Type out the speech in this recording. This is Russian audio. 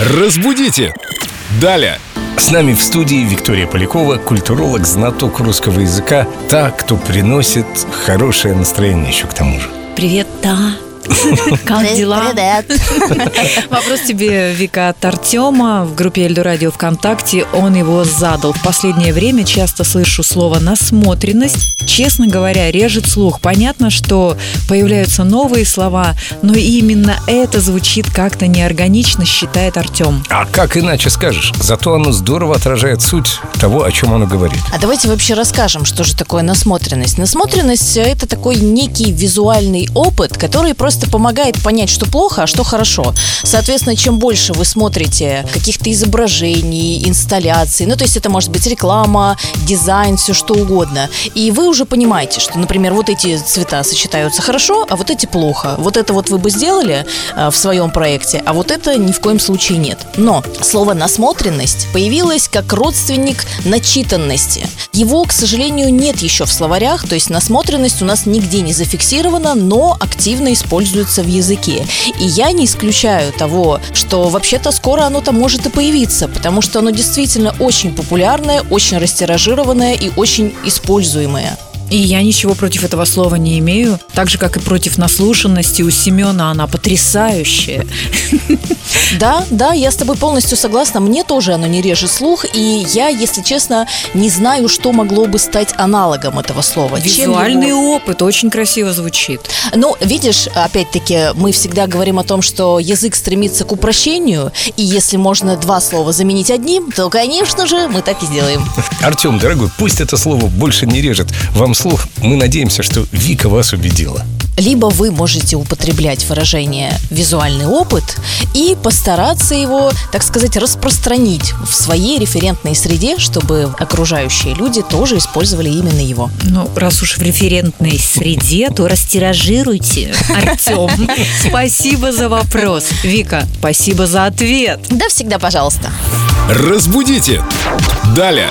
Разбудите! Далее! С нами в студии Виктория Полякова, культуролог, знаток русского языка, та, кто приносит хорошее настроение еще к тому же. Привет, да. Как дела? Привет. Вопрос тебе, Вика, от Артема в группе Эльду Радио ВКонтакте. Он его задал. В последнее время часто слышу слово «насмотренность». Честно говоря, режет слух. Понятно, что появляются новые слова, но именно это звучит как-то неорганично, считает Артем. А как иначе скажешь? Зато оно здорово отражает суть того, о чем оно говорит. А давайте вообще расскажем, что же такое насмотренность. Насмотренность – это такой некий визуальный опыт, который просто помогает понять, что плохо, а что хорошо. Соответственно, чем больше вы смотрите каких-то изображений, инсталляций, ну, то есть это может быть реклама, дизайн, все что угодно, и вы уже понимаете, что, например, вот эти цвета сочетаются хорошо, а вот эти плохо. Вот это вот вы бы сделали э, в своем проекте, а вот это ни в коем случае нет. Но слово «насмотренность» появилось как родственник начитанности. Его, к сожалению, нет еще в словарях, то есть насмотренность у нас нигде не зафиксирована, но активно используется в языке. И я не исключаю того, что вообще-то скоро оно там может и появиться, потому что оно действительно очень популярное, очень растиражированное и очень используемое. И я ничего против этого слова не имею. Так же, как и против наслушанности. У Семена она потрясающая. Да, да, я с тобой полностью согласна. Мне тоже оно не режет слух, и я, если честно, не знаю, что могло бы стать аналогом этого слова. Визуальный его- опыт очень красиво звучит. Ну, видишь, опять-таки, мы всегда говорим о том, что язык стремится к упрощению, и если можно два слова заменить одним, то, конечно же, мы так и сделаем. Артем, дорогой, пусть это слово больше не режет вам слух. Мы надеемся, что Вика вас убедила. Либо вы можете употреблять выражение «визуальный опыт» и постараться его, так сказать, распространить в своей референтной среде, чтобы окружающие люди тоже использовали именно его. Ну, раз уж в референтной среде, то растиражируйте, Артем. Спасибо за вопрос. Вика, спасибо за ответ. Да, всегда пожалуйста. Разбудите! Далее!